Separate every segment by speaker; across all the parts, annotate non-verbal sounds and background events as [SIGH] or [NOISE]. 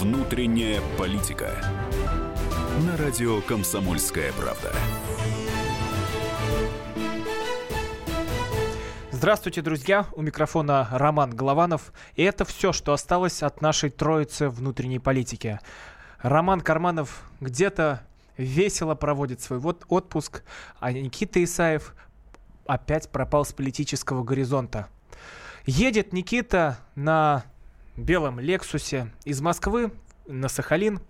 Speaker 1: Внутренняя политика. На радио Комсомольская правда.
Speaker 2: Здравствуйте, друзья! У микрофона Роман Голованов. И это все, что осталось от нашей троицы внутренней политики. Роман Карманов где-то весело проводит свой вот отпуск, а Никита Исаев опять пропал с политического горизонта. Едет Никита на белом Лексусе из Москвы на Сахалин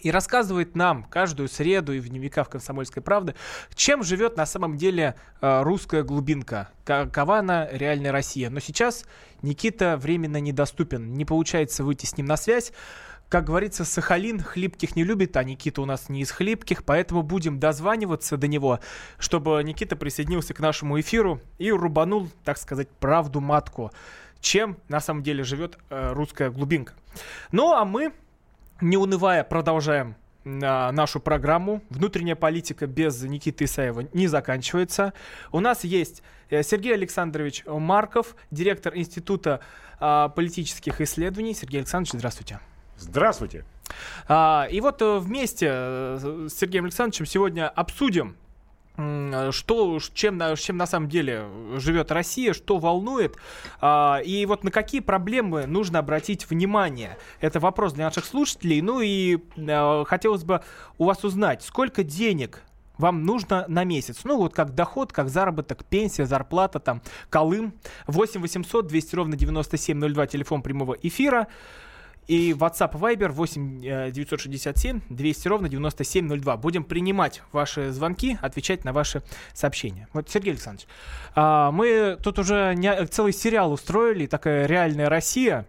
Speaker 2: и рассказывает нам каждую среду и в дневниках «Комсомольской правды», чем живет на самом деле э, русская глубинка, какова она реальная Россия. Но сейчас Никита временно недоступен, не получается выйти с ним на связь. Как говорится, Сахалин хлипких не любит, а Никита у нас не из хлипких, поэтому будем дозваниваться до него, чтобы Никита присоединился к нашему эфиру и рубанул, так сказать, правду матку чем на самом деле живет э, русская глубинка. Ну а мы, не унывая, продолжаем э, нашу программу. Внутренняя политика без Никиты Исаева не заканчивается. У нас есть э, Сергей Александрович Марков, директор Института э, политических исследований. Сергей Александрович, здравствуйте.
Speaker 3: Здравствуйте.
Speaker 2: А, и вот э, вместе с Сергеем Александровичем сегодня обсудим что, чем, чем на самом деле живет Россия, что волнует, а, и вот на какие проблемы нужно обратить внимание. Это вопрос для наших слушателей. Ну и а, хотелось бы у вас узнать, сколько денег вам нужно на месяц. Ну, вот как доход, как заработок, пенсия, зарплата, там, Колым. 8 800 200 ровно 9702, телефон прямого эфира. И WhatsApp Viber 8 967 200 ровно 9702. Будем принимать ваши звонки, отвечать на ваши сообщения. Вот, Сергей Александрович, а, мы тут уже целый сериал устроили, такая реальная Россия.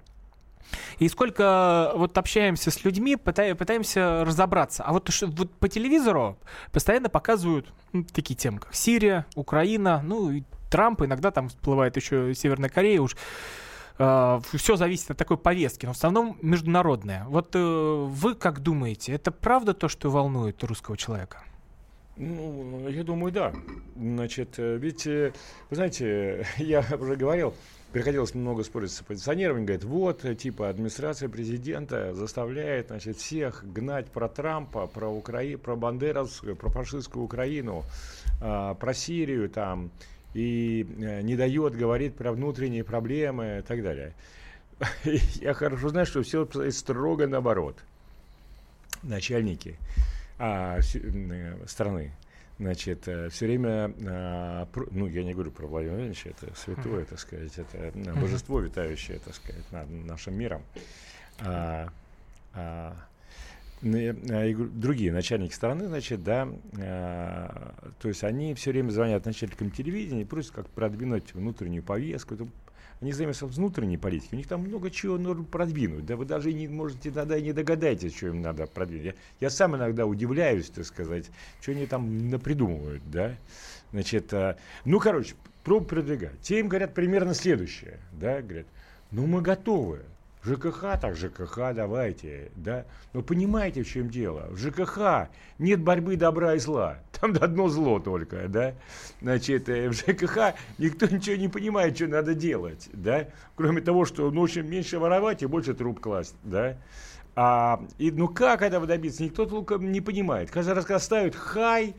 Speaker 2: И сколько вот общаемся с людьми, пытаем, пытаемся разобраться. А вот, вот по телевизору постоянно показывают ну, такие темы, как Сирия, Украина, ну и Трамп, иногда там всплывает еще Северная Корея уж. Э, все зависит от такой повестки, но в основном международная. Вот э, вы как думаете, это правда то, что волнует русского человека?
Speaker 3: Ну, я думаю, да. Значит, э, ведь, вы знаете, [LAUGHS] я уже говорил, приходилось много спорить с оппозиционерами, говорят, вот, типа, администрация президента заставляет, значит, всех гнать про Трампа, про Украину, про Бандеровскую, про фашистскую Украину, про Сирию там, и э, не дает, говорит про внутренние проблемы и так далее. [LAUGHS] Я хорошо знаю, что все строго наоборот. Начальники а, э, страны, значит, э, все время, а, ну, я не говорю про Владимира Владимировича, это святое, так сказать, это божество, витающее, так сказать, над нашим миром. А, а, другие начальники страны, значит, да, э, то есть они все время звонят начальникам телевидения и просят как продвинуть внутреннюю повестку. Они занимаются внутренней политикой, у них там много чего нужно продвинуть, да вы даже не можете иногда не догадаетесь, что им надо продвинуть. Я, я сам иногда удивляюсь, так сказать, что они там напридумывают, да. Значит, э, ну, короче, пробуют продвигать. Те им говорят примерно следующее, да, говорят, ну, мы готовы, ЖКХ так ЖКХ давайте, да. Но понимаете, в чем дело? В ЖКХ нет борьбы добра и зла. Там одно зло только, да. Значит, э, в ЖКХ никто ничего не понимает, что надо делать, да. Кроме того, что ну, очень меньше воровать и больше труп класть, да. А, и, ну как этого добиться, никто толком не понимает. Каждый раз, когда ставят хай,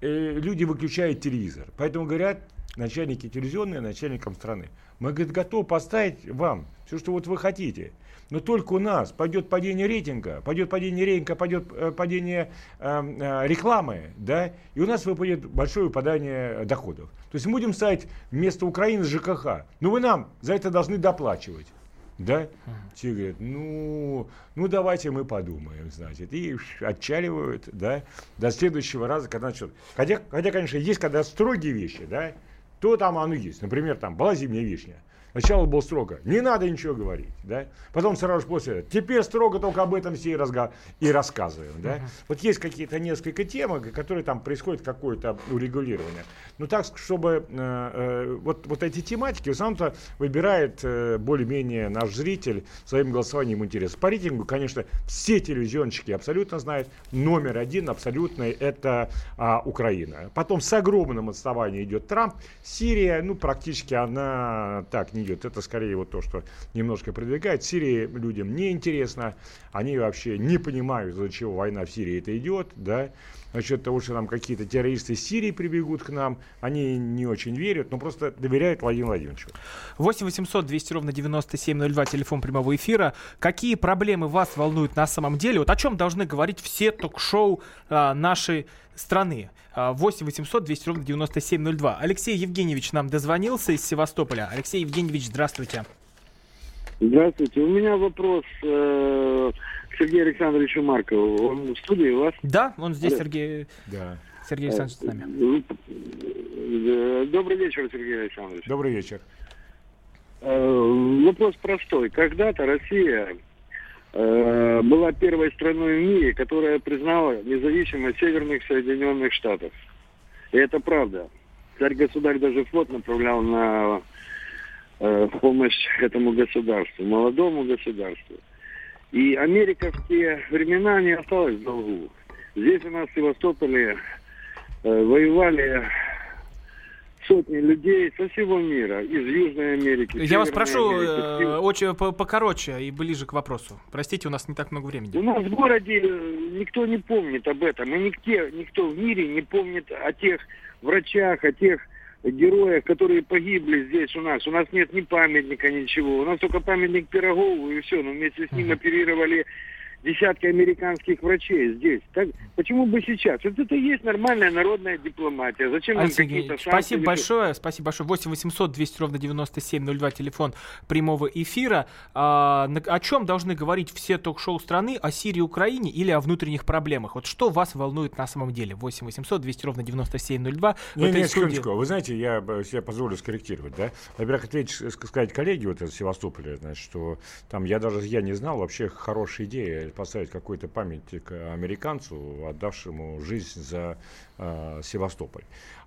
Speaker 3: э, люди выключают телевизор. Поэтому говорят начальники телевизионные начальникам страны. Мы, говорит, готовы поставить вам все, что вот вы хотите. Но только у нас пойдет падение рейтинга, пойдет падение рейтинга, пойдет э, падение э, э, рекламы, да, и у нас выпадет большое выпадание доходов. То есть мы будем ставить вместо Украины ЖКХ. Но вы нам за это должны доплачивать. Да? Те говорят, ну, ну давайте мы подумаем, значит. И отчаливают, да, до следующего раза, когда начнут. Хотя, хотя, конечно, есть когда строгие вещи, да, то там оно есть. Например, там была зимняя вишня. Сначала было строго, не надо ничего говорить, да. Потом сразу же после теперь строго только об этом все и, разга... и рассказываем, да. Uh-huh. Вот есть какие-то несколько тем, которые там происходит какое-то урегулирование. Но так, чтобы э, э, вот, вот эти тематики, в основном-то выбирает э, более-менее наш зритель своим голосованием интерес. По рейтингу, конечно, все телевизионщики абсолютно знают, номер один абсолютно это а, Украина. Потом с огромным отставанием идет Трамп, Сирия, ну, практически она так не идет. Это скорее вот то, что немножко продвигает. Сирия людям не интересно. Они вообще не понимают, за чего война в Сирии это идет, да насчет того, что там какие-то террористы из Сирии прибегут к нам, они не очень верят, но просто доверяют Владимиру Владимировичу.
Speaker 2: 8 800 200 ровно 9702, телефон прямого эфира. Какие проблемы вас волнуют на самом деле? Вот о чем должны говорить все ток-шоу а, нашей страны? 8 800 200 ровно 9702. Алексей Евгеньевич нам дозвонился из Севастополя. Алексей Евгеньевич, здравствуйте.
Speaker 4: Здравствуйте. У меня вопрос э, Сергею Александровичу Маркову. Он в студии у вас?
Speaker 2: Да, он здесь, Сергей.
Speaker 3: Да.
Speaker 2: Сергей Александрович с нами.
Speaker 4: Э, добрый вечер, Сергей Александрович.
Speaker 3: Добрый вечер.
Speaker 4: Э, вопрос простой. Когда-то Россия э, была первой страной в мире, которая признала независимость Северных Соединенных Штатов. И это правда. Царь-государь даже флот направлял на э, помощь этому государству, молодому государству. И Америка в те времена не осталась в долгу. Здесь у нас в Севастополе э, воевали сотни людей со всего мира, из Южной Америки.
Speaker 2: Я вас прошу Америки, э, очень покороче и ближе к вопросу. Простите, у нас не так много времени.
Speaker 4: У нас в городе э, никто не помнит об этом, и никто, никто в мире не помнит о тех врачах, о тех героях, которые погибли здесь у нас. У нас нет ни памятника, ничего. У нас только памятник Пирогову и все. Но вместе с ним оперировали десятки американских врачей здесь. Так, почему бы сейчас? Вот это и есть нормальная народная дипломатия. Зачем нам какие-то
Speaker 2: Спасибо или... большое, спасибо большое. 8 800 200 ровно 9702, телефон прямого эфира. А, на, о чем должны говорить все ток-шоу страны? О Сирии, Украине или о внутренних проблемах? Вот что вас волнует на самом деле? 8 800 200 ровно 9702.
Speaker 3: Не, не, секундочку. Вы знаете, я себе позволю скорректировать, да? Во-первых, ответить, сказать коллеге вот из Севастополя, значит, что там я даже я не знал, вообще хорошая идея поставить какой-то памятник американцу, отдавшему жизнь за э, Севастополь.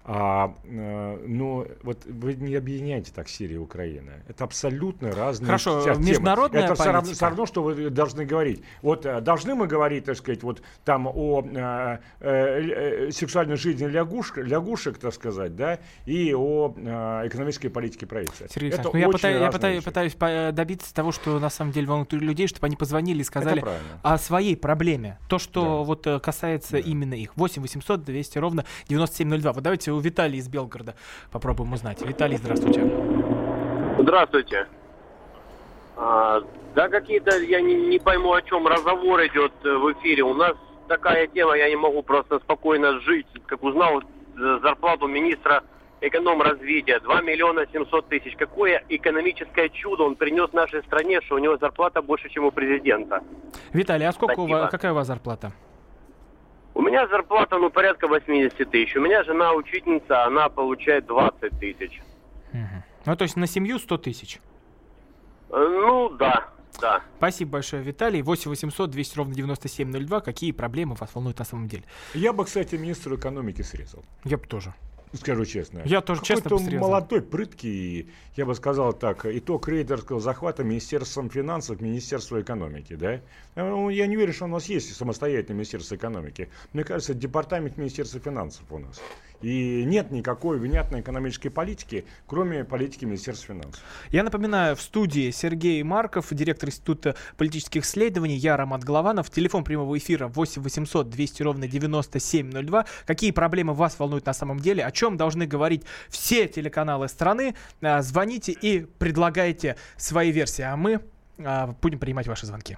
Speaker 3: А, э, но вот вы не объединяете так Сирию и Украина. Это абсолютно разные
Speaker 2: Хорошо, темы. международная
Speaker 3: Это равно, все равно, что вы должны говорить. Вот э, должны мы говорить, так сказать, вот там о э, э, сексуальной жизни лягушек, лягушек, так сказать, да, и о э, экономической политике правительства.
Speaker 2: Сергей это ну, я, пытаюсь, я пытаюсь, пытаюсь добиться того, что на самом деле волнует людей, чтобы они позвонили и сказали о своей проблеме. То, что да. вот э, касается да. именно их. 8 800 200 ровно 9702. Вот давайте у Виталия из Белгорода попробуем узнать. Виталий, здравствуйте.
Speaker 5: Здравствуйте. А, да какие-то, я не, не пойму, о чем разговор идет э, в эфире. У нас такая тема, я не могу просто спокойно жить. Как узнал э, зарплату министра эконом-развития 2 миллиона 700 тысяч. Какое экономическое чудо он принес нашей стране, что у него зарплата больше, чем у президента.
Speaker 2: Виталий, а сколько у вас, какая у вас зарплата?
Speaker 5: У меня зарплата, ну, порядка 80 тысяч. У меня жена учительница, она получает 20 тысяч.
Speaker 2: Угу. Ну, то есть на семью 100 тысяч?
Speaker 5: Э, ну, да. Да.
Speaker 2: Спасибо большое, Виталий. 8 800 200 ровно 9702. Какие проблемы вас волнуют на самом деле?
Speaker 3: Я бы, кстати, министру экономики срезал.
Speaker 2: Я бы тоже.
Speaker 3: Скажу честно.
Speaker 2: Я тоже честно
Speaker 3: посрезал. молодой, прыткий, я бы сказал так, итог рейдерского захвата Министерством финансов, Министерства экономики, да? Ну, я не верю, что у нас есть самостоятельное Министерство экономики. Мне кажется, департамент Министерства финансов у нас. И нет никакой внятной экономической политики, кроме политики Министерства финансов.
Speaker 2: Я напоминаю, в студии Сергей Марков, директор Института политических исследований, я Роман Голованов. Телефон прямого эфира 8 800 200 ровно 9702. Какие проблемы вас волнуют на самом деле? О чем должны говорить все телеканалы страны? А, звоните и предлагайте свои версии, а мы а, будем принимать ваши звонки.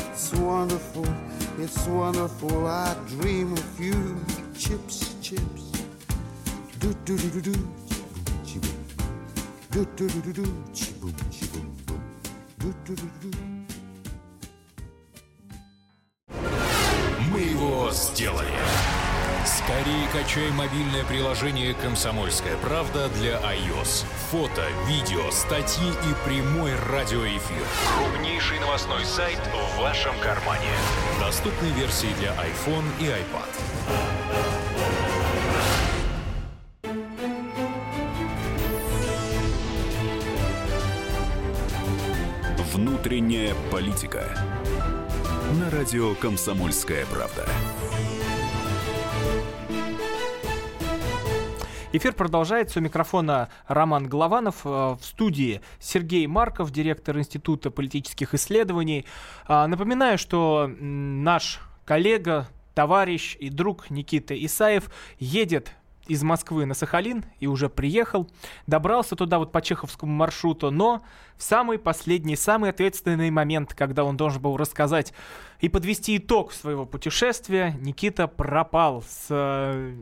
Speaker 6: It's wonderful, it's wonderful. I dream of you. Chips, chips. Do do do do do. Chiboom. Do do do do do. Chiboom, chiboom, boom. Do do do do.
Speaker 1: Мы его
Speaker 7: сделали. Скорее качай мобильное приложение «Комсомольская правда» для iOS. Фото, видео, статьи и прямой радиоэфир. Крупнейший новостной сайт в вашем кармане. Доступны версии для iPhone и iPad.
Speaker 1: Внутренняя политика. На радио «Комсомольская правда».
Speaker 2: Эфир продолжается. У микрофона Роман Голованов. Э, в студии Сергей Марков, директор Института политических исследований. А, напоминаю, что наш коллега, товарищ и друг Никита Исаев едет из Москвы на Сахалин и уже приехал, добрался туда вот по чеховскому маршруту, но в самый последний, самый ответственный момент, когда он должен был рассказать и подвести итог своего путешествия, Никита пропал с э,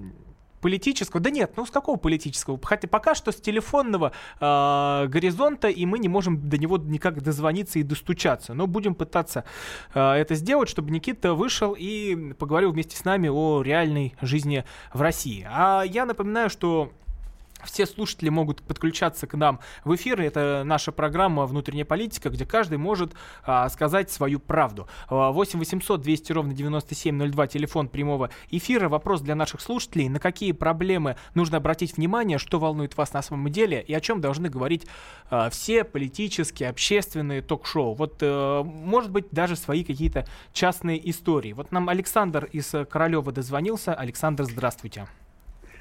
Speaker 2: политического, да нет, ну с какого политического? Хотя пока что с телефонного э, горизонта, и мы не можем до него никак дозвониться и достучаться. Но будем пытаться э, это сделать, чтобы Никита вышел и поговорил вместе с нами о реальной жизни в России. А я напоминаю, что все слушатели могут подключаться к нам в эфир. Это наша программа «Внутренняя политика», где каждый может а, сказать свою правду. 8 800 200 ровно 9702, телефон прямого эфира. Вопрос для наших слушателей. На какие проблемы нужно обратить внимание, что волнует вас на самом деле и о чем должны говорить а, все политические, общественные ток-шоу. Вот, а, может быть, даже свои какие-то частные истории. Вот нам Александр из Королева дозвонился. Александр, здравствуйте.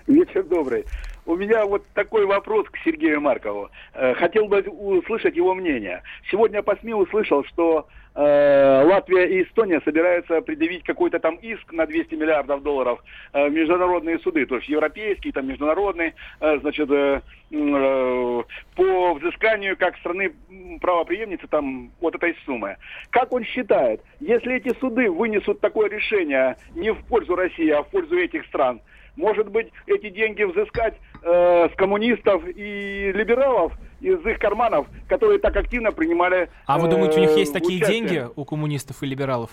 Speaker 8: Вечер добрый. У меня вот такой вопрос к Сергею Маркову. Э, хотел бы услышать его мнение. Сегодня по СМИ услышал, что э, Латвия и Эстония собираются предъявить какой-то там иск на 200 миллиардов долларов э, международные суды, то есть европейские, там международные, э, значит, по взысканию как страны правоприемницы там вот этой суммы. Как он считает, если эти суды вынесут такое решение не в пользу России, а в пользу этих стран, может быть, эти деньги взыскать э, с коммунистов и либералов из их карманов, которые так активно принимали.
Speaker 2: А вы думаете, у них есть такие участие? деньги у коммунистов и либералов?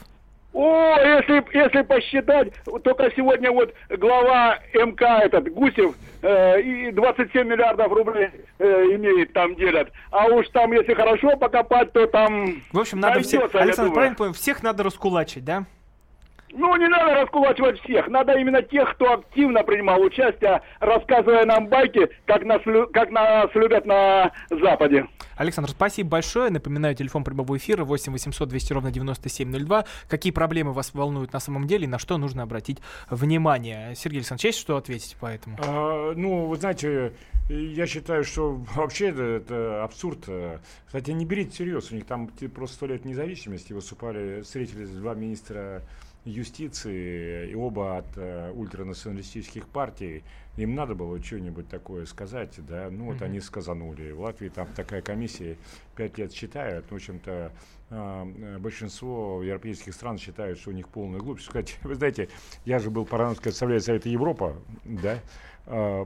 Speaker 8: О, если, если посчитать, только сегодня вот глава МК этот Гусев э, и 27 миллиардов рублей э, имеет, там делят. А уж там, если хорошо покопать, то там...
Speaker 2: В общем, надо всех, Александр, правильно понял, всех надо раскулачить, да?
Speaker 8: Ну, не надо раскулачивать всех. Надо именно тех, кто активно принимал участие, рассказывая нам байки, как нас, как нас любят на Западе.
Speaker 2: Александр, спасибо большое. Напоминаю, телефон прямого эфира 8 800 200 ровно 9702. Какие проблемы вас волнуют на самом деле и на что нужно обратить внимание? Сергей Александрович, есть что ответить по этому?
Speaker 3: А, ну, вы знаете, я считаю, что вообще это, это абсурд. Кстати, не берите всерьез. У них там просто сто лет независимости выступали, встретились два министра юстиции, и оба от э, ультранационалистических партий, им надо было что-нибудь такое сказать, да, ну вот mm-hmm. они сказанули. В Латвии там такая комиссия пять лет считает, в общем-то, э, большинство европейских стран считают, что у них полная глупость. Кстати, [LAUGHS] вы знаете, я же был парламентский представитель Совета Европы, да, э,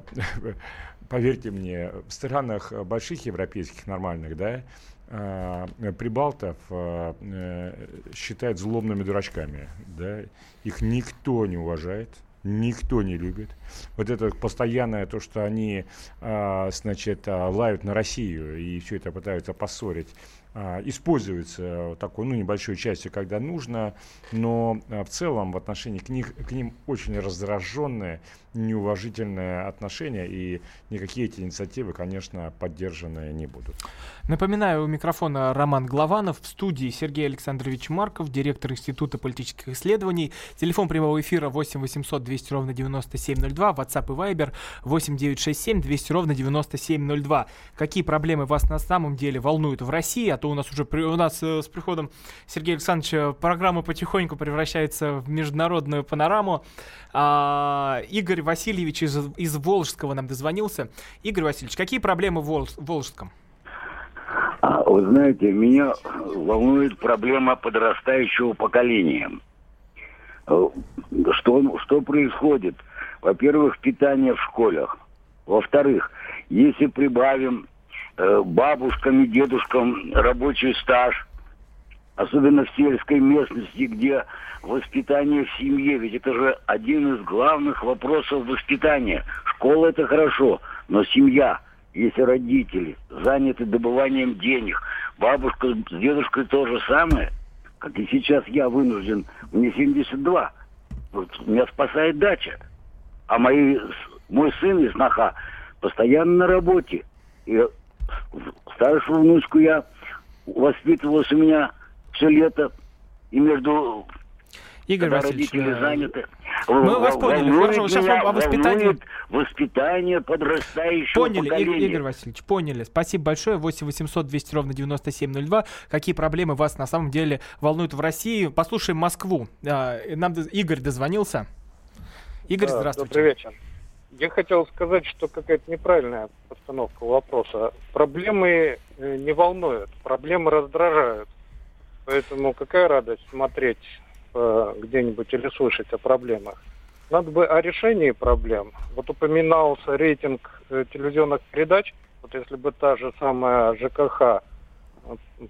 Speaker 3: [LAUGHS] поверьте мне, в странах больших европейских, нормальных, да, прибалтов э, э, считают злобными дурачками. Да? Их никто не уважает, никто не любит. Вот это постоянное то, что они, э, значит, лают на Россию и все это пытаются поссорить а, используется такой, ну, небольшой частью, когда нужно, но а, в целом в отношении к, них, к ним очень раздраженное, неуважительное отношение, и никакие эти инициативы, конечно, поддержаны не будут.
Speaker 2: Напоминаю, у микрофона Роман Главанов, в студии Сергей Александрович Марков, директор Института политических исследований. Телефон прямого эфира 8 800 200 ровно 9702, WhatsApp и Viber 8 967 200 ровно 9702. Какие проблемы вас на самом деле волнуют в России, то у нас уже при, у нас э, с приходом Сергея Александровича программа потихоньку превращается в международную панораму. А, Игорь Васильевич из, из Волжского нам дозвонился. Игорь Васильевич, какие проблемы в Волж, Волжском?
Speaker 9: А, вы знаете, меня волнует проблема подрастающего поколения. Э, что, что происходит? Во-первых, питание в школах. Во-вторых, если прибавим Э, бабушкам и дедушкам рабочий стаж, особенно в сельской местности, где воспитание в семье, ведь это же один из главных вопросов воспитания. Школа это хорошо, но семья, если родители заняты добыванием денег, бабушка с дедушкой то же самое, как и сейчас я вынужден, мне 72, вот меня спасает дача, а мои, мой сын и сноха постоянно на работе. И старшую внучку я воспитывалась у меня все лето, и между
Speaker 2: Игорь
Speaker 9: когда
Speaker 2: Васильевич,
Speaker 9: родители
Speaker 2: э,
Speaker 9: заняты.
Speaker 2: мы вас поняли. Хорошо, сейчас вам о воспитании-
Speaker 9: воспитание подрастающего
Speaker 2: Поняли,
Speaker 9: поколения.
Speaker 2: Игорь Васильевич, поняли. Спасибо большое. 8 800 200 ровно 9702. Какие проблемы вас на самом деле волнуют в России? Послушаем Москву. А, Нам Игорь дозвонился. Игорь,
Speaker 10: Да,
Speaker 2: здравствуйте.
Speaker 10: Добрый вечер. Я хотел сказать, что какая-то неправильная постановка вопроса. Проблемы э, не волнуют, проблемы раздражают. Поэтому какая радость смотреть э, где-нибудь или слышать о проблемах. Надо бы о решении проблем. Вот упоминался рейтинг э, телевизионных передач. Вот если бы та же самая ЖКХ э,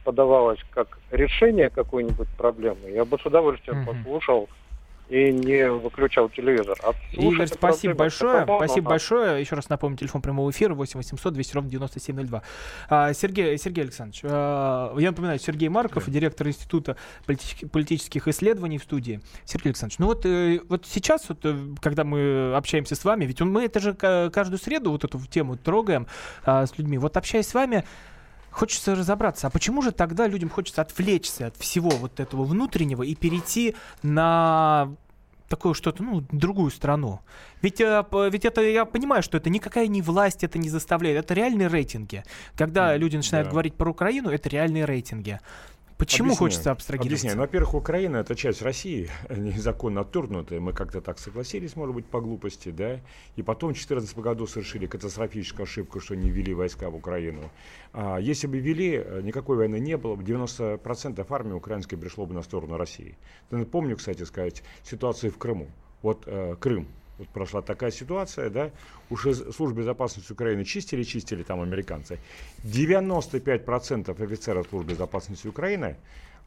Speaker 10: подавалась как решение какой-нибудь проблемы, я бы с удовольствием
Speaker 2: Мгм.
Speaker 10: послушал и не выключал телевизор. А
Speaker 2: Игорь, спасибо большое. Спасибо
Speaker 10: но-
Speaker 2: большое. Еще раз напомню, телефон прямого эфира 8 800 200 ровно 9702. А, Сергей, Сергей Александрович, а, я напоминаю, Сергей Марков, директор Института политич- политических исследований в студии. Сергей Александрович, ну вот, э, вот сейчас, вот, э, когда мы общаемся с вами, ведь мы это же ка- каждую среду вот эту тему трогаем а, с людьми. Вот общаясь с вами, Хочется разобраться, а почему же тогда людям хочется отвлечься от всего вот этого внутреннего и перейти на такое что-то, ну, другую страну. Ведь, э, ведь это, я понимаю, что это никакая не власть, это не заставляет, это реальные рейтинги. Когда люди начинают
Speaker 3: да.
Speaker 2: говорить про Украину, это реальные рейтинги. Почему
Speaker 3: Объясняю.
Speaker 2: хочется абстрагироваться?
Speaker 3: Объясняю. Во-первых, Украина это часть России, [LAUGHS] незаконно отторгнутая. Мы как-то так согласились, может быть, по глупости, да. И потом в 2014 году совершили катастрофическую ошибку, что не ввели войска в Украину. А если бы ввели, э, никакой войны не было бы, 90% армии украинской пришло бы на сторону России. Напомню, кстати сказать, ситуацию в Крыму. Вот э, Крым. Вот прошла такая ситуация, да, уж из службы безопасности Украины чистили, чистили там американцы. 95% офицеров службы безопасности Украины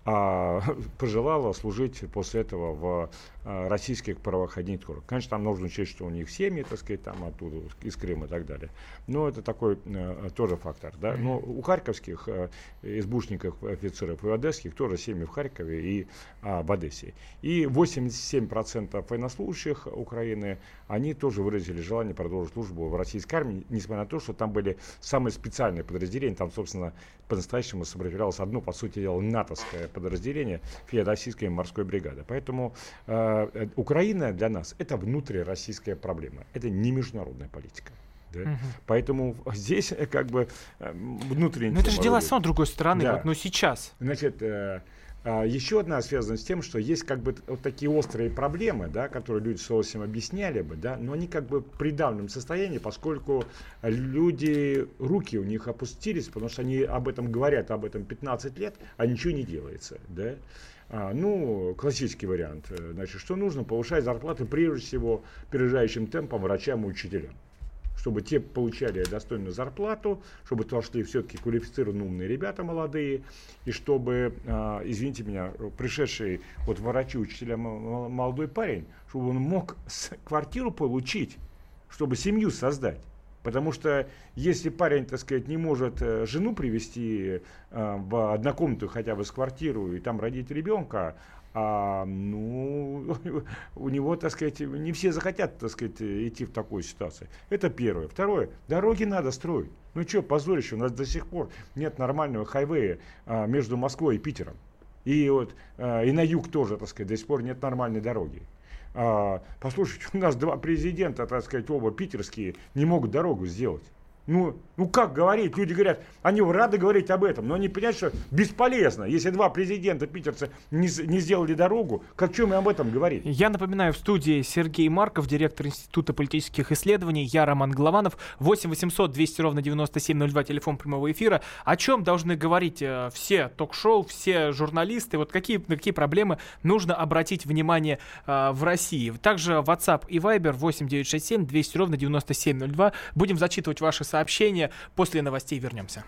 Speaker 3: а, [LAUGHS] пожелало служить после этого в российских правоохранительных. Конечно, там нужно учесть, что у них семьи, так сказать, там оттуда, из Крыма и так далее. Но это такой э, тоже фактор. Да? Но у харьковских э, избушников офицеров и одесских тоже семьи в Харькове и а, в Одессе. И 87% военнослужащих Украины, они тоже выразили желание продолжить службу в российской армии, несмотря на то, что там были самые специальные подразделения. Там, собственно, по-настоящему сопротивлялось одно, по сути дела, натовское подразделение Феодосийской морской бригады. Поэтому э, э, Украина для нас это внутрироссийская проблема. Это не международная политика. да.
Speaker 2: Мгм.
Speaker 3: Поэтому [LAUGHS] здесь э, как бы э, внутренне...
Speaker 2: Ну это же дела с другой стороны,
Speaker 3: Да.
Speaker 2: вот, ну сейчас.
Speaker 3: Значит, э, а, еще одна связана с тем, что есть как бы вот такие острые проблемы, да, которые люди с удовольствием объясняли бы, да, но они как бы в придавленном состоянии, поскольку люди, руки у них опустились, потому что они об этом говорят, об этом 15 лет, а ничего не делается, да. А, ну, классический вариант. э, Значит, что нужно? Повышать зарплаты прежде всего опережающим темпом врачам и учителям чтобы те получали достойную зарплату, чтобы туда шли все-таки квалифицированные умные ребята молодые, и чтобы, а, извините меня, пришедший вот врачи, учителя молодой парень, чтобы он мог квартиру получить, чтобы семью создать. Потому что если парень, так сказать, не может э, жену привести э, в однокомнатную хотя бы с квартиру и там родить ребенка, а, ну, [LAUGHS] у него, так сказать, не все захотят, так сказать, идти в такую ситуацию. Это первое. Второе, дороги надо строить. Ну что, позорище, у нас до сих пор нет нормального хайвея а, между Москвой и Питером. И вот а, и на юг тоже, так сказать, до сих пор нет нормальной дороги. А, послушайте, [LAUGHS] у нас два президента, так сказать, оба питерские, не могут дорогу сделать. Ну, ну как говорить? Люди говорят, они рады говорить об этом, но они понимают, что бесполезно. Если два президента питерца не, не сделали дорогу, как чем им об этом говорить?
Speaker 2: Я напоминаю, в студии Сергей Марков, директор Института политических исследований, я Роман Голованов, 8 800 200 ровно 9702, телефон прямого эфира. О чем должны говорить э, все ток-шоу, все журналисты, вот какие, на какие проблемы нужно обратить внимание э, в России. Также WhatsApp и Viber 8 967 200 ровно 9702. Будем зачитывать ваши сообщения. После новостей вернемся.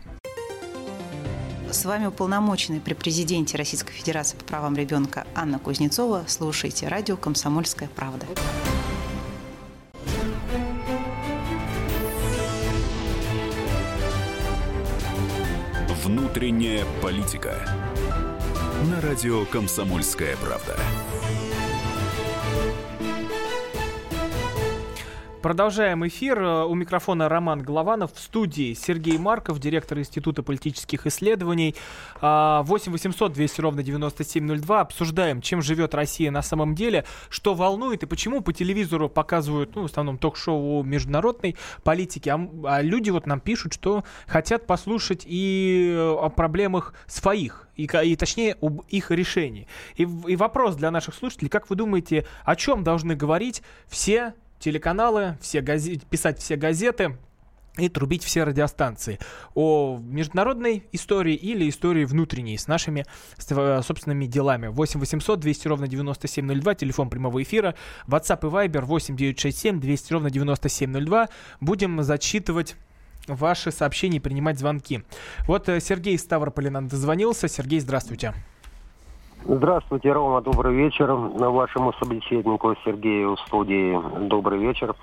Speaker 11: С вами уполномоченный при президенте Российской Федерации по правам ребенка Анна Кузнецова. Слушайте радио «Комсомольская правда».
Speaker 1: Внутренняя политика. На радио «Комсомольская правда».
Speaker 2: Продолжаем эфир. Э, у микрофона Роман Голованов. В студии Сергей Марков, директор Института политических исследований. 8 800 200 ровно 9702. Обсуждаем, чем живет Россия на самом деле, что волнует и почему по телевизору показывают, ну, в основном ток-шоу международной политики, а, а люди вот нам пишут, что хотят послушать и э, о проблемах своих, и, и точнее об их решении. И, и вопрос для наших слушателей, как вы думаете, о чем должны говорить все телеканалы, все гази- писать все газеты, и трубить все радиостанции о международной истории или истории внутренней с нашими с, собственными делами. 8 800 200 ровно 9702, телефон прямого эфира, WhatsApp и Viber 8 967 200 ровно 9702. Будем зачитывать ваши сообщения и принимать звонки. Вот э, Сергей Ставрополя нам дозвонился. Сергей, здравствуйте.
Speaker 12: Здравствуйте, Рома, добрый вечер. Вашему собеседнику Сергею в студии добрый вечер.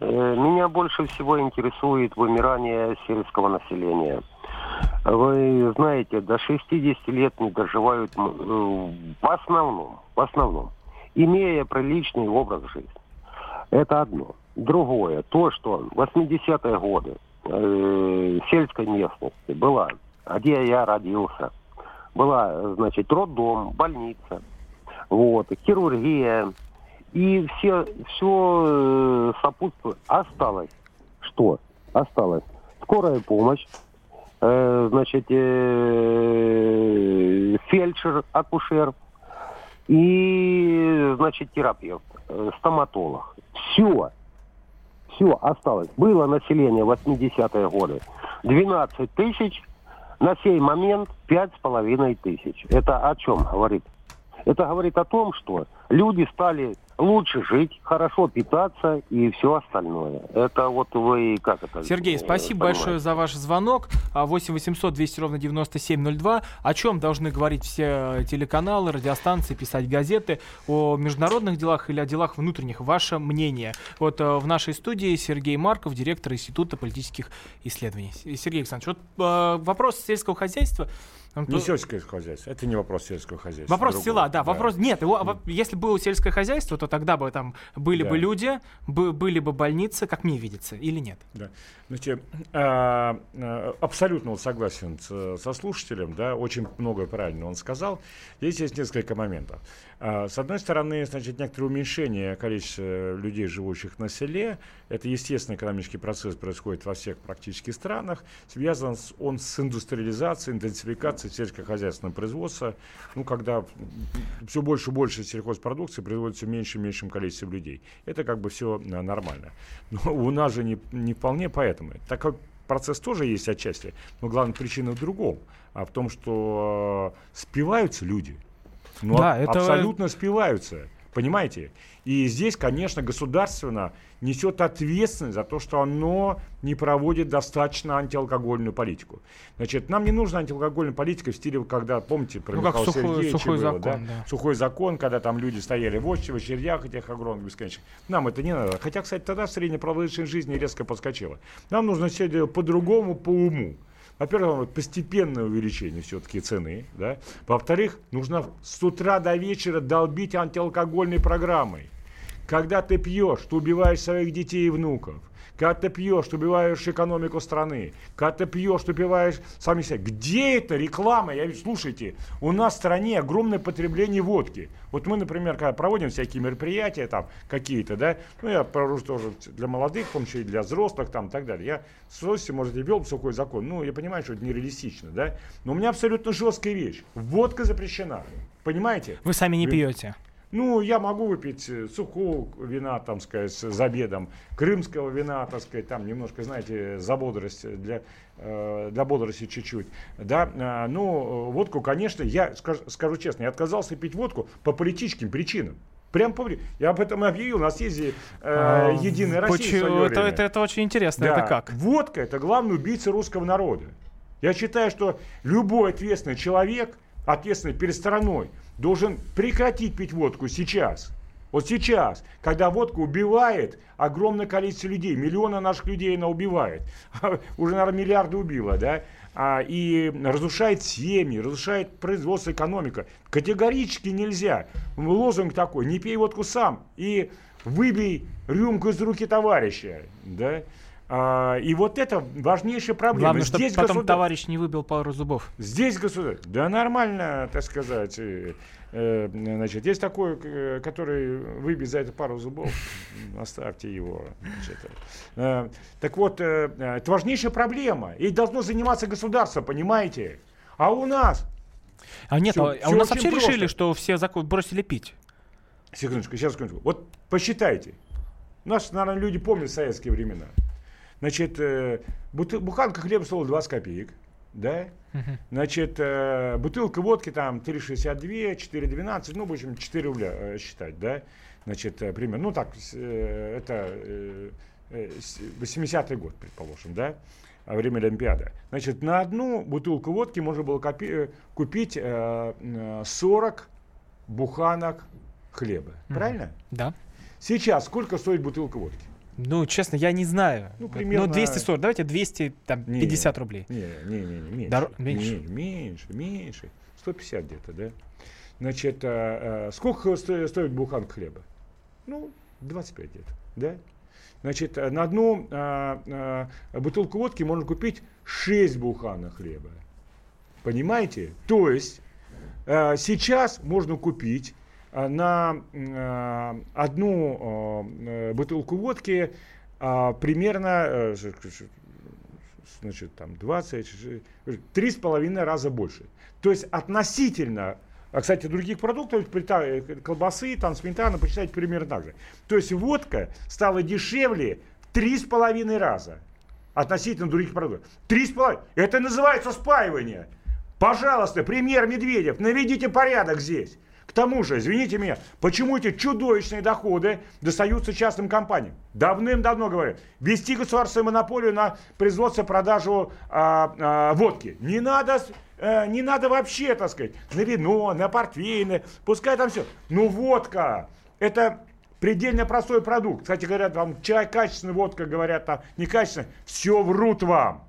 Speaker 12: Э, меня больше всего интересует вымирание сельского населения. Вы знаете, до 60 лет не доживают э, в основном, в основном, имея приличный образ жизни. Это одно. Другое, то, что в 80-е годы э, сельской местности была, где я родился – была, значит, роддом, больница, вот, хирургия, и все, все э, сопутствует. Осталось что? Осталось скорая помощь, э, значит, э, фельдшер, акушер и, значит, терапевт, э, стоматолог. Все. Все осталось. Было население 80-е годы 12 тысяч, на сей момент пять с половиной тысяч. Это о чем говорит? Это говорит о том, что люди стали лучше жить, хорошо питаться и все остальное. Это вот вы как это...
Speaker 2: Сергей, спасибо понимаете? большое за ваш звонок. 8 800 200 ровно 9702. О чем должны говорить все телеканалы, радиостанции, писать газеты? О международных делах или о делах внутренних? Ваше мнение. Вот э, в нашей студии Сергей Марков, директор Института политических исследований. Сергей Александрович, вот э, вопрос сельского хозяйства
Speaker 3: он не сельское хозяйство. Это не вопрос сельского хозяйства.
Speaker 2: Вопрос другой. села, да, да. Вопрос нет. Его, mm. Если было сельское хозяйство, то тогда бы там были да. бы люди, бы, были бы больницы, как мне видится, или нет?
Speaker 3: Да. Значит, а, а, абсолютно согласен со слушателем, да, очень много правильно он сказал. Здесь есть несколько моментов. А, с одной стороны, значит, некоторое уменьшение количества людей, живущих на селе. Это естественный экономический процесс происходит во всех практически странах. Связан он с индустриализацией, интенсификацией сельскохозяйственного производства. Ну, когда все больше и больше сельхозпродукции производится в меньшем и меньшем количестве людей. Это как бы все а, нормально. [LAUGHS] Но у нас же не, не вполне поэтому. Такой процесс тоже есть отчасти. Но главная причина в другом. А в том, что э, спиваются люди – ну, да, это... абсолютно спиваются. Понимаете? И здесь, конечно, государственно несет ответственность за то, что оно не проводит достаточно антиалкогольную политику. Значит, нам не нужна антиалкогольная политика в стиле, когда, помните, про ну,
Speaker 2: Михаила сухой, сухой было, закон, да?
Speaker 3: Да. Сухой закон, когда там люди стояли в очереди, в очередях этих огромных бесконечных. Нам это не надо. Хотя, кстати, тогда средняя продолжительность жизни резко подскочила. Нам нужно все делать по-другому, по уму. Во-первых, постепенное увеличение все-таки цены. Да? Во-вторых, нужно с утра до вечера долбить антиалкогольной программой. Когда ты пьешь, ты убиваешь своих детей и внуков. Когда ты пьешь, ты убиваешь экономику страны. Когда ты пьешь, ты убиваешь сами себя. Где это реклама? Я слушайте, у нас в стране огромное потребление водки. Вот мы, например, когда проводим всякие мероприятия там какие-то, да, ну я провожу тоже для молодых, в том числе и для взрослых там и так далее. Я с удовольствием, может, и вел сухой закон. Ну, я понимаю, что это нереалистично, да. Но у меня абсолютно жесткая вещь. Водка запрещена. Понимаете?
Speaker 2: Вы сами не пьете.
Speaker 3: Ну, я могу выпить э, сухого вина, там сказать, за обедом, крымского вина, так сказать, там немножко, знаете, за бодрость, для, э, для бодрости чуть-чуть. Да, а, ну, водку, конечно, я скажу, скажу честно, я отказался пить водку по политическим причинам. Прям по Я об этом объявил на съезде э, а, Единой России.
Speaker 2: Почему? Это, это, это очень интересно. Да. Это как?
Speaker 3: Водка – это главный убийца русского народа. Я считаю, что любой ответственный человек, ответственный перед страной, должен прекратить пить водку сейчас. Вот сейчас, когда водка убивает огромное количество людей, миллионы наших людей она убивает, [LAUGHS] уже, наверное, миллиарды убила, да, а, и разрушает семьи, разрушает производство, экономика. Категорически нельзя. Лозунг такой, не пей водку сам и выбей рюмку из руки товарища, да, а, и вот это важнейшая проблема.
Speaker 2: Главное, Здесь чтобы потом государ... товарищ не выбил пару зубов.
Speaker 3: Здесь государство. Да нормально, так сказать. Э, э, значит, есть такой, э, который выбьет за это пару зубов. [LAUGHS] Оставьте его. Значит. Так вот, это важнейшая проблема. И должно заниматься государство, понимаете? А у нас...
Speaker 2: А нет, все, а, все у нас вообще просто. решили, что все закон бросили пить.
Speaker 3: Секундочку, сейчас секундочку. Вот посчитайте. Наши, наверное, люди помнят советские времена. Значит, э, буханка хлеба стоила 20 копеек. Да? Значит, э, бутылка водки там 3,62, 4,12, ну, в общем, 4 рубля э, считать, да? Значит, примерно, ну, так, это э, 80-й год, предположим, да? Время Олимпиады. Значит, на одну бутылку водки можно было копи- купить э, 40 буханок хлеба. Правильно?
Speaker 2: Да.
Speaker 3: Сейчас сколько стоит бутылка водки?
Speaker 2: Ну, честно, я не знаю. Ну, примерно... Ну, 240, давайте 250 не, рублей.
Speaker 3: Не, не, не, не меньше. Дор... меньше. Не, меньше, меньше. 150 где-то, да? Значит, а, а, сколько стоит, буханка хлеба? Ну, 25 где-то, да? Значит, на одну а, а, бутылку водки можно купить 6 буханок хлеба. Понимаете? То есть а, сейчас можно купить Э, на э, одну э, бутылку водки примерно значит, там 20, три с половиной раза больше. То есть относительно а, кстати, других продуктов, колбасы, там, сметана, почитайте примерно так же. То есть водка стала дешевле в три с половиной раза относительно других продуктов. Три с половиной. Это называется спаивание. Пожалуйста, премьер Медведев, наведите порядок здесь. К тому же, извините меня, почему эти чудовищные доходы достаются частным компаниям? Давным-давно говорят, вести государственную монополию на производство, продажу а, а, водки. Не надо, а, не надо вообще, так сказать, на вино, на портвейны, пускай там все. Ну водка, это предельно простой продукт. Кстати, говорят, там чай качественный, водка, говорят, там некачественный. Все врут вам.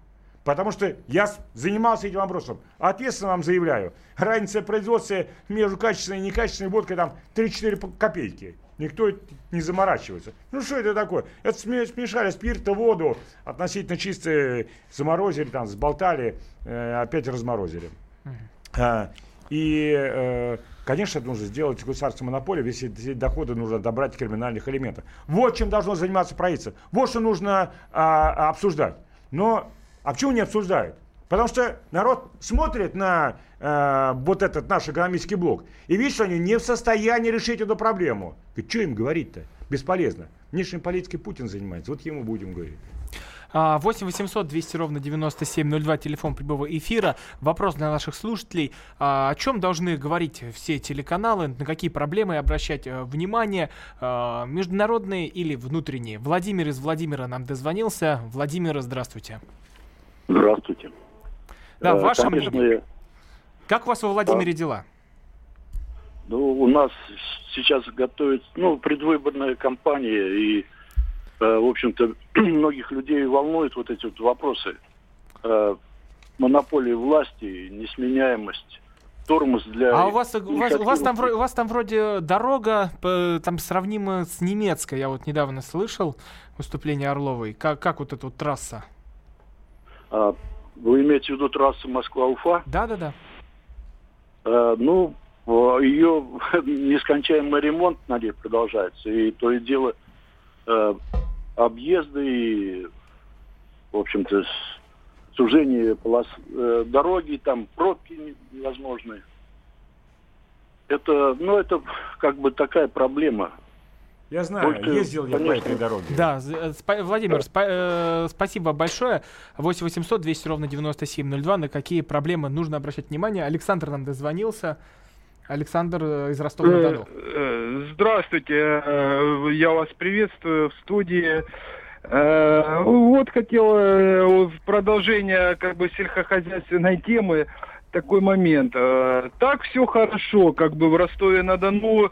Speaker 3: Потому что я занимался этим вопросом. Ответственно вам заявляю, разница в производстве между качественной и некачественной водкой там 3-4 копейки. Никто не заморачивается. Ну что это такое? Это смешали спирт и воду, относительно чистые, заморозили, там, сболтали, э, опять разморозили. А, и, э, конечно, нужно сделать государственную монополию, если эти доходы нужно добрать криминальных элементов. Вот чем должно заниматься правительство. Вот что нужно а, обсуждать. Но а почему не обсуждают? Потому что народ смотрит на э, вот этот наш экономический блок и видит, что они не в состоянии решить эту проблему. И что им говорить-то? Бесполезно. Внешней политикой Путин занимается, вот ему будем говорить.
Speaker 2: 8 800 200 ровно 9702, телефон прямого эфира. Вопрос для наших слушателей. А, о чем должны говорить все телеканалы, на какие проблемы обращать э, внимание, а, международные или внутренние? Владимир из Владимира нам дозвонился. Владимир, здравствуйте.
Speaker 13: Здравствуйте.
Speaker 2: Да, э, ваше Конечно, мнение. Как у вас во Владимире а, дела?
Speaker 13: Ну, у нас сейчас готовится, ну, предвыборная кампания, и, э, в общем-то, [CLEARS THROAT] многих людей волнуют вот эти вот вопросы. Э, монополии власти, несменяемость, тормоз для...
Speaker 2: А у вас, у вас, у вас, там, у вас там вроде дорога там сравнима с немецкой. Я вот недавно слышал выступление Орловой. Как, как вот эта вот трасса?
Speaker 13: А, вы имеете в виду трассу Москва-Уфа?
Speaker 2: Да, да, да.
Speaker 13: А, ну, ее [LAUGHS] нескончаемый ремонт на ней продолжается. И то и дело а, объезды и, в общем-то, сужение полос э, дороги, там пробки невозможные. Это, ну, это как бы такая проблема.
Speaker 3: Я знаю, Только, ездил я конечно. по этой дороге.
Speaker 2: Да, э, спа- Владимир, спа- э, спасибо большое. 8 800 200 ровно 9702. На какие проблемы нужно обращать внимание? Александр нам дозвонился. Александр э, из Ростова-на-Дону.
Speaker 14: Э, здравствуйте, я вас приветствую в студии. Вот хотел в продолжение как бы сельскохозяйственной темы такой момент. Так все хорошо, как бы в Ростове-на-Дону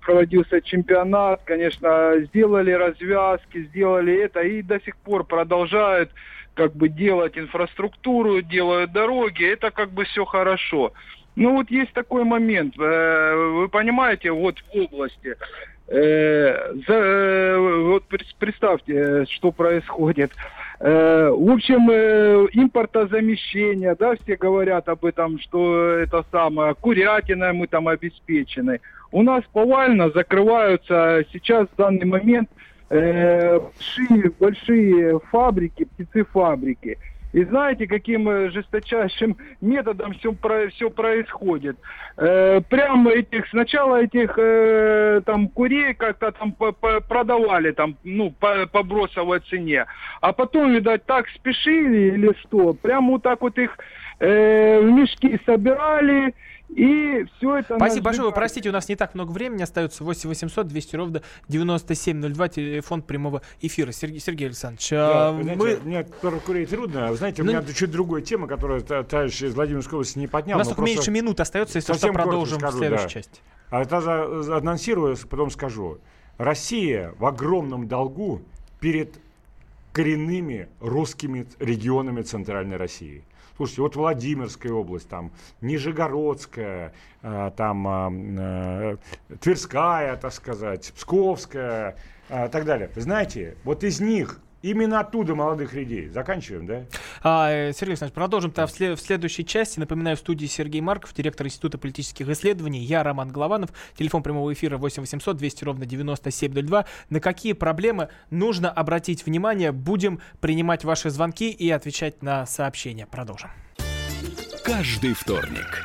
Speaker 14: проводился чемпионат, конечно, сделали развязки, сделали это и до сих пор продолжают как бы делать инфраструктуру, делают дороги, это как бы все хорошо. Ну вот есть такой момент, вы понимаете, вот в области Э, э, вот представьте, что происходит. Э, в общем, импортозамещение, да, все говорят об этом, что это самое, курятина мы там обеспечены. У нас повально закрываются сейчас в данный момент большие, большие фабрики, птицефабрики. И знаете, каким э, жесточайшим [LAUGHS] методом все, про, все происходит. Э, прямо этих, сначала этих э, там курей как-то там продавали там, ну, по, по бросовой цене. А потом, видать, так спешили или что, прямо вот так вот их э, в мешки собирали, и все это...
Speaker 2: Спасибо большое. Вы простите, у нас не так много времени остается. 8 800 200 ровно 9702, телефон прямого эфира. Сергей, Сергей Александрович,
Speaker 3: да, а, знаете, мы... Мне прокурить трудно. Вы знаете, у ну... меня чуть другая тема, которую товарищ из Владимирской области не поднял.
Speaker 2: У нас только меньше минут остается, если что, продолжим скажу, в следующей да. части.
Speaker 3: А это анонсирую, потом скажу. Россия в огромном долгу перед коренными русскими регионами Центральной России. Слушайте, вот Владимирская область, там, Нижегородская, э, там, э, э, Тверская, так сказать, Псковская, и так далее. Знаете, вот из них Именно оттуда молодых людей. Заканчиваем, да?
Speaker 2: А, Сергей Александрович, продолжим-то в, след- в следующей части. Напоминаю, в студии Сергей Марков, директор Института политических исследований. Я Роман Голованов. Телефон прямого эфира 8 800 200 ровно 9702. На какие проблемы нужно обратить внимание? Будем принимать ваши звонки и отвечать на сообщения. Продолжим.
Speaker 1: Каждый вторник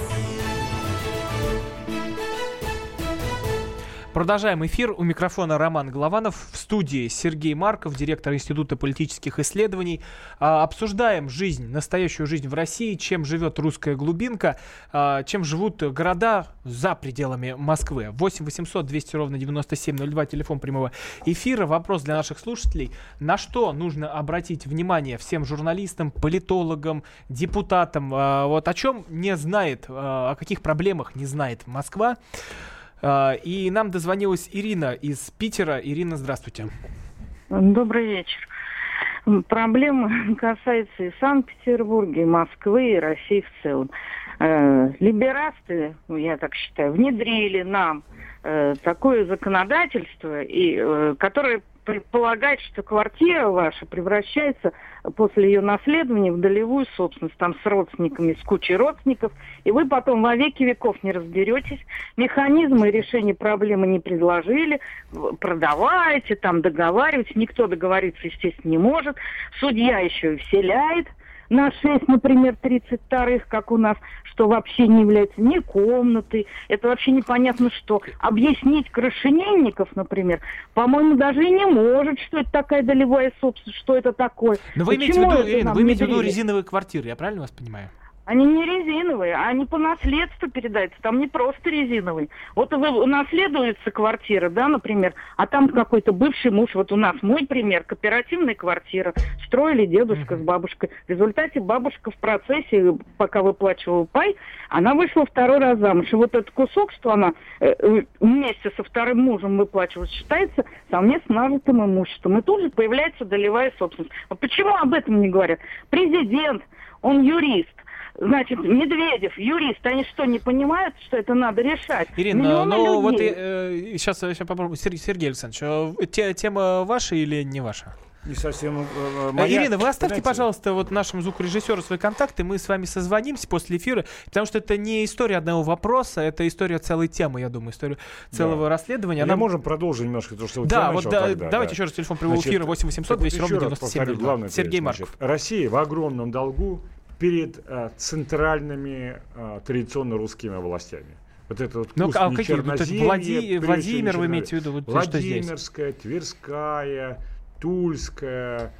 Speaker 2: Продолжаем эфир. У микрофона Роман Голованов. В студии Сергей Марков, директор Института политических исследований. А, обсуждаем жизнь, настоящую жизнь в России, чем живет русская глубинка, а, чем живут города за пределами Москвы. 8 800 200 ровно 9702, телефон прямого эфира. Вопрос для наших слушателей. На что нужно обратить внимание всем журналистам, политологам, депутатам? А, вот о чем не знает, о каких проблемах не знает Москва? А, и нам дозвонилась Ирина из Питера. Ирина, здравствуйте.
Speaker 15: Добрый вечер. Проблема касается и Санкт-Петербурга, и Москвы, и России в целом. Э, либерасты, я так считаю, внедрили нам э, такое законодательство, и, э, которое предполагать, что квартира ваша превращается после ее наследования в долевую собственность, там с родственниками, с кучей родственников, и вы потом во веки веков не разберетесь, механизмы решения проблемы не предложили, продавайте, там договариваетесь, никто договориться, естественно, не может, судья еще и вселяет – на 6, например, 32-х, как у нас, что вообще не является ни комнатой, это вообще непонятно что. Объяснить крашенинников, например, по-моему, даже и не может, что это такая долевая собственность, что это такое.
Speaker 2: Но вы имеете в виду, Ирина, вы имеете в виду резиновые квартиры, я правильно вас понимаю?
Speaker 15: Они не резиновые, они по наследству передаются. Там не просто резиновый. Вот вы, наследуется квартира, да, например, а там какой-то бывший муж. Вот у нас мой пример, кооперативная квартира. Строили дедушка с бабушкой. В результате бабушка в процессе, пока выплачивала пай, она вышла второй раз замуж. И вот этот кусок, что она э, э вместе со вторым мужем выплачивала, считается совместно нажитым имуществом. И тут же появляется долевая собственность. А почему об этом не говорят? Президент, он юрист Значит, Медведев, юрист, они что, не понимают, что это надо решать?
Speaker 2: Ирина,
Speaker 15: Миллионы
Speaker 2: ну вот э, сейчас, сейчас попробуем. Сер- Сергей Александрович, э, те- тема ваша или не ваша?
Speaker 3: Не совсем э,
Speaker 2: Э,
Speaker 3: моя.
Speaker 2: Ирина, вы оставьте,
Speaker 3: Знаете,
Speaker 2: пожалуйста, вот нашему звукорежиссеру свои контакты, мы с вами созвонимся после эфира, потому что это не история одного вопроса, это история целой темы, я думаю, история целого расследования.
Speaker 3: Мы
Speaker 2: Она-
Speaker 3: можем продолжить немножко то, что
Speaker 2: Да,
Speaker 3: я
Speaker 2: вот да,
Speaker 3: тогда,
Speaker 2: давайте
Speaker 3: да.
Speaker 2: еще раз телефон прямого
Speaker 3: Значит,
Speaker 2: эфира 8 800
Speaker 3: так вот
Speaker 2: 200
Speaker 3: еще
Speaker 2: ровно
Speaker 3: раз
Speaker 2: 97
Speaker 3: повторю главный
Speaker 2: Сергей Марков.
Speaker 3: значит, Россия в огромном долгу перед э, центральными э, традиционно русскими властями. Вот это вот
Speaker 2: Ну, а какие? Вот это
Speaker 3: черноземье,
Speaker 2: Влади- Владимир вы имеете в виду? Вот что здесь?
Speaker 3: Владимирская, Тверская, Тульская,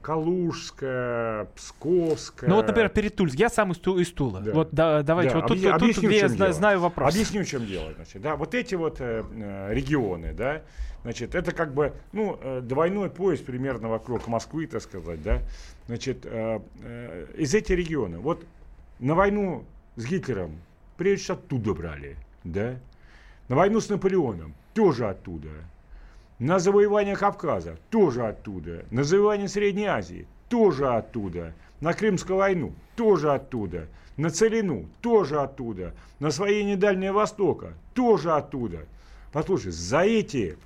Speaker 3: Калужская, Псковская.
Speaker 2: Ну вот, например, перед Тульской. Я сам из, Ту- из Тула.
Speaker 3: Да.
Speaker 2: Вот да, давайте.
Speaker 3: Да,
Speaker 2: вот тут,
Speaker 3: объясню-
Speaker 2: тут где
Speaker 3: в
Speaker 2: я
Speaker 3: дело.
Speaker 2: знаю вопрос.
Speaker 3: Объясню, в чем дело. Значит, да, вот эти вот э, э, регионы, да, значит, это как бы, ну, э, двойной пояс примерно вокруг Москвы, так сказать, да. Значит, э, э, из этих регионов, вот на войну с Гитлером, прежде всего, оттуда брали, да. На войну с Наполеоном тоже оттуда. На завоевание Кавказа тоже оттуда. На завоевание Средней Азии тоже оттуда. На Крымскую войну тоже оттуда. На Целину тоже оттуда. На освоение Дальнего Востока тоже оттуда. Послушай, за эти,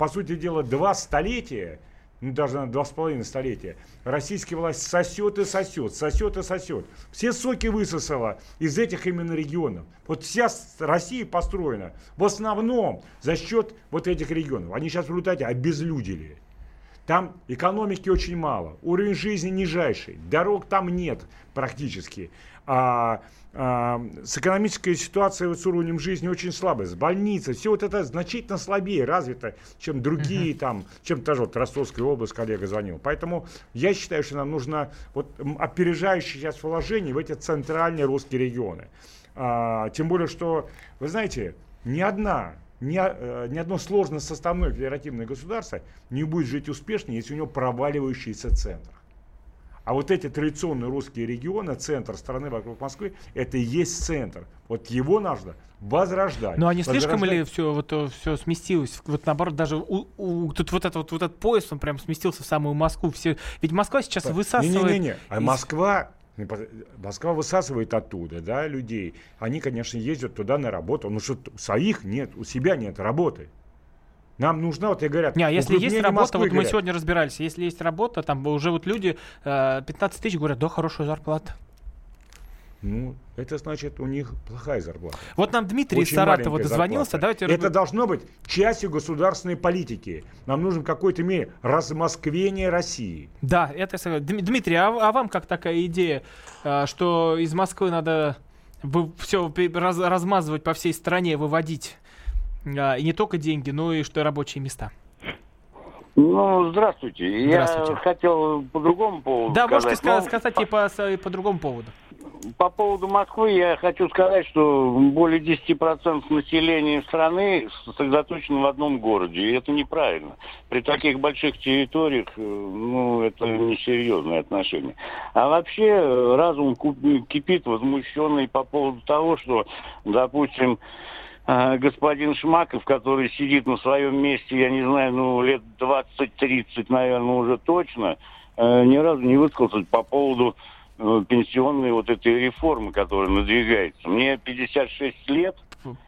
Speaker 3: по сути дела, два столетия, ну даже на два с половиной столетия, российская власть сосет и сосет, сосет и сосет. Все соки высосала из этих именно регионов. Вот вся Россия построена в основном за счет вот этих регионов. Они сейчас в результате обезлюдили. Там экономики очень мало, уровень жизни нижайший, дорог там нет практически. А, а, с экономической ситуацией вот с уровнем жизни очень слабой, с больницей, все вот это значительно слабее развито, чем другие там, чем та же вот Ростовская область, коллега звонил. Поэтому я считаю, что нам нужно вот опережающее сейчас вложение в эти центральные русские регионы. А, тем более, что, вы знаете, ни одна ни, э, ни одно сложно составное федеративное государство не будет жить успешно, если у него проваливающийся центр. А вот эти традиционные русские регионы, центр страны вокруг Москвы, это и есть центр. Вот его нужно возрождать.
Speaker 2: Ну, а не слишком ли все, вот, все сместилось? Вот наоборот, даже у, у- тут вот, это, вот, вот этот пояс, он прям сместился в самую Москву. Все, ведь Москва сейчас высасывает...
Speaker 3: Не-не-не, а Москва, Москва высасывает оттуда, да, людей. Они, конечно, ездят туда на работу. Ну что, своих нет, у себя нет работы. Нам нужна, вот и говорят,
Speaker 2: Не, а если есть работа,
Speaker 3: Москвы,
Speaker 2: вот мы
Speaker 3: говорят.
Speaker 2: сегодня разбирались, если есть работа, там уже вот люди э, 15 тысяч говорят, да, хорошая зарплата.
Speaker 3: Ну, это значит, у них плохая зарплата.
Speaker 2: Вот нам Дмитрий из
Speaker 3: Очень
Speaker 2: Саратова
Speaker 3: маленькая
Speaker 2: дозвонился,
Speaker 3: зарплата.
Speaker 2: давайте...
Speaker 3: Это должно быть частью государственной политики. Нам нужен в какой-то мере размосквение России.
Speaker 2: Да, это я Дмитрий, а, а вам как такая идея, э, что из Москвы надо все размазывать по всей стране, выводить и не только деньги, но и что рабочие места?
Speaker 9: Ну, здравствуйте.
Speaker 2: Здравствуйте.
Speaker 9: Я хотел по другому поводу
Speaker 2: Да,
Speaker 9: сказать.
Speaker 2: можете ска- сказать и по, и по другому поводу.
Speaker 9: По поводу Москвы я хочу сказать, что более 10% населения страны сосредоточено в одном городе, и это неправильно. При таких больших территориях, э, ну, это несерьезное отношение. А вообще э, разум кипит возмущенный по поводу того, что, допустим, э, господин Шмаков, который сидит на своем месте, я не знаю, ну, лет 20-30, наверное, уже точно, э, ни разу не высказался по поводу э, пенсионной вот этой реформы, которая надвигается. Мне 56 лет.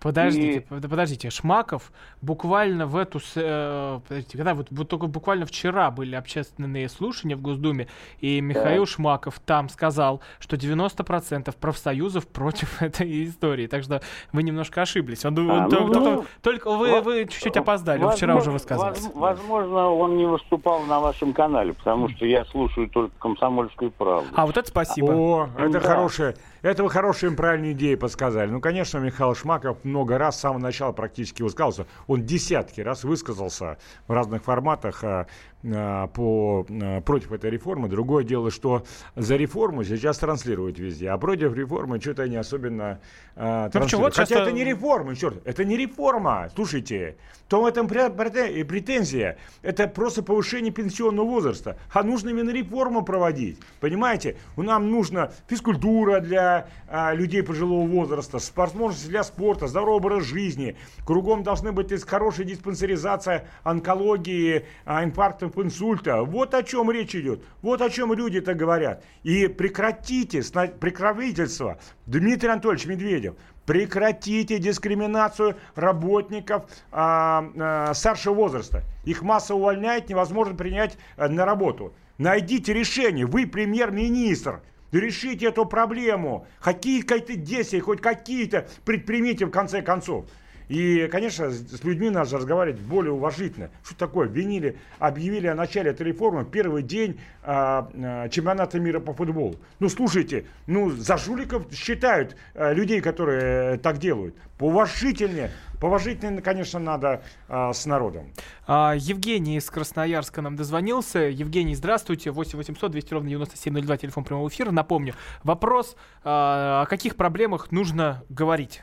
Speaker 2: Подождите,
Speaker 9: И-
Speaker 2: под- подождите, Шмаков буквально в эту, э, подождите, когда вот, вот только буквально вчера были общественные слушания в Госдуме, и Михаил Шмаков там сказал, что 90% профсоюзов против [LAUGHS] этой истории, так что вы немножко ошиблись. Он,
Speaker 9: А,
Speaker 2: он
Speaker 9: ну,
Speaker 2: только,
Speaker 9: ну,
Speaker 2: только вы, вы чуть-чуть опоздали, он вчера уже
Speaker 9: Возможно- воз- Возможно, он не выступал на вашем канале, потому что я слушаю только комсомольскую правду.
Speaker 2: А вот это спасибо.
Speaker 3: О, это
Speaker 9: Да.
Speaker 3: хорошая, это вы хорошие и правильные идеи подсказали. Ну, конечно, Михаил Шмаков много раз с самого начала практически высказывался. Он десятки раз высказался в разных форматах а, по, а, против этой реформы. Другое дело, что за реформу сейчас транслируют везде, а против реформы что-то не особенно а,
Speaker 2: Ну, почему?
Speaker 3: транслируют.
Speaker 2: Вот
Speaker 3: Хотя
Speaker 2: часто-
Speaker 3: это не реформа, черт, это не реформа. Слушайте, в том этом претензия. Это просто повышение пенсионного возраста. А нужно именно реформу проводить. Понимаете? Нам нужна физкультура для а, людей пожилого возраста, возможности для спорта, здорового образа жизни. Кругом должны быть хорошая диспансеризация онкологии, а, инфарктов, инсульта. Вот о чем речь идет. Вот о чем люди-то говорят. И прекратите правительство, Дмитрий Анатольевич Медведев, Прекратите дискриминацию работников а, а, старшего возраста. Их массово увольняют, невозможно принять а, на работу. Найдите решение. Вы премьер-министр. Решите эту проблему. Какие-то действия, хоть какие-то предпримите в конце концов. И, конечно, с людьми надо разговаривать более уважительно. Что такое? Обвинили, объявили о начале этой реформы первый день а, а, чемпионата мира по футболу. Ну, слушайте, ну, за жуликов считают а, людей, которые так делают. Поуважительнее. Положительно, конечно, надо а, с народом.
Speaker 2: А, Евгений из Красноярска нам дозвонился. Евгений, здравствуйте. 8 800 200 ровно 9702, телефон прямого эфира. Напомню, вопрос, а, о каких проблемах нужно говорить?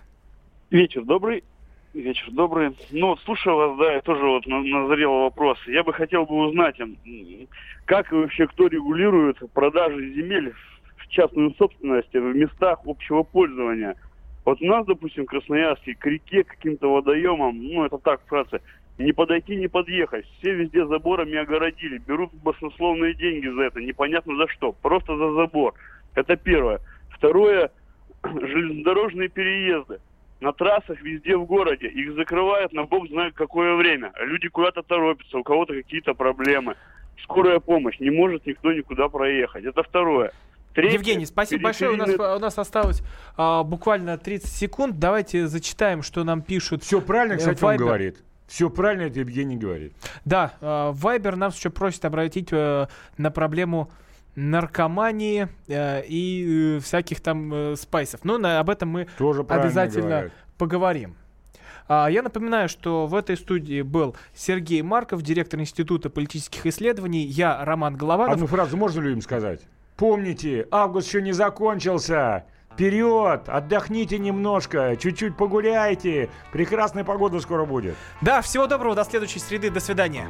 Speaker 16: Вечер добрый. Вечер добрый. Ну, слушаю вас, да, я тоже вот назрел вопрос. Я бы хотел бы узнать, как вообще кто регулирует продажи земель в частную собственность в местах общего пользования. Вот у нас, допустим, в Красноярске к реке, к каким-то водоемам, ну, это так, вкратце, не подойти, не подъехать. Все везде заборами огородили. Берут баснословные деньги за это. Непонятно за что. Просто за забор. Это первое. Второе, [CLEARS THROAT] железнодорожные переезды на трассах везде в городе. Их закрывают на бог знает какое время. Люди куда-то торопятся, у кого-то какие-то проблемы. Скорая помощь. Не может никто никуда проехать. Это второе.
Speaker 2: Третье, Евгений, спасибо большое. У нас, у нас осталось а, буквально 30 секунд. Давайте зачитаем, что нам пишут.
Speaker 3: Все правильно, кстати, он говорит. Все правильно это Евгений говорит.
Speaker 2: Да, Вайбер нас еще просит обратить э, на проблему наркомании э, и э, всяких там э, спайсов. Но на, об этом мы Тоже обязательно говорят. поговорим. А, я напоминаю, что в этой студии был Сергей Марков, директор Института политических исследований. Я Роман Голованов.
Speaker 3: Одну фразу можно людям сказать? Помните, август еще не закончился. Вперед! Отдохните немножко, чуть-чуть погуляйте. Прекрасная погода скоро будет.
Speaker 2: Да, всего доброго, до следующей среды, до свидания.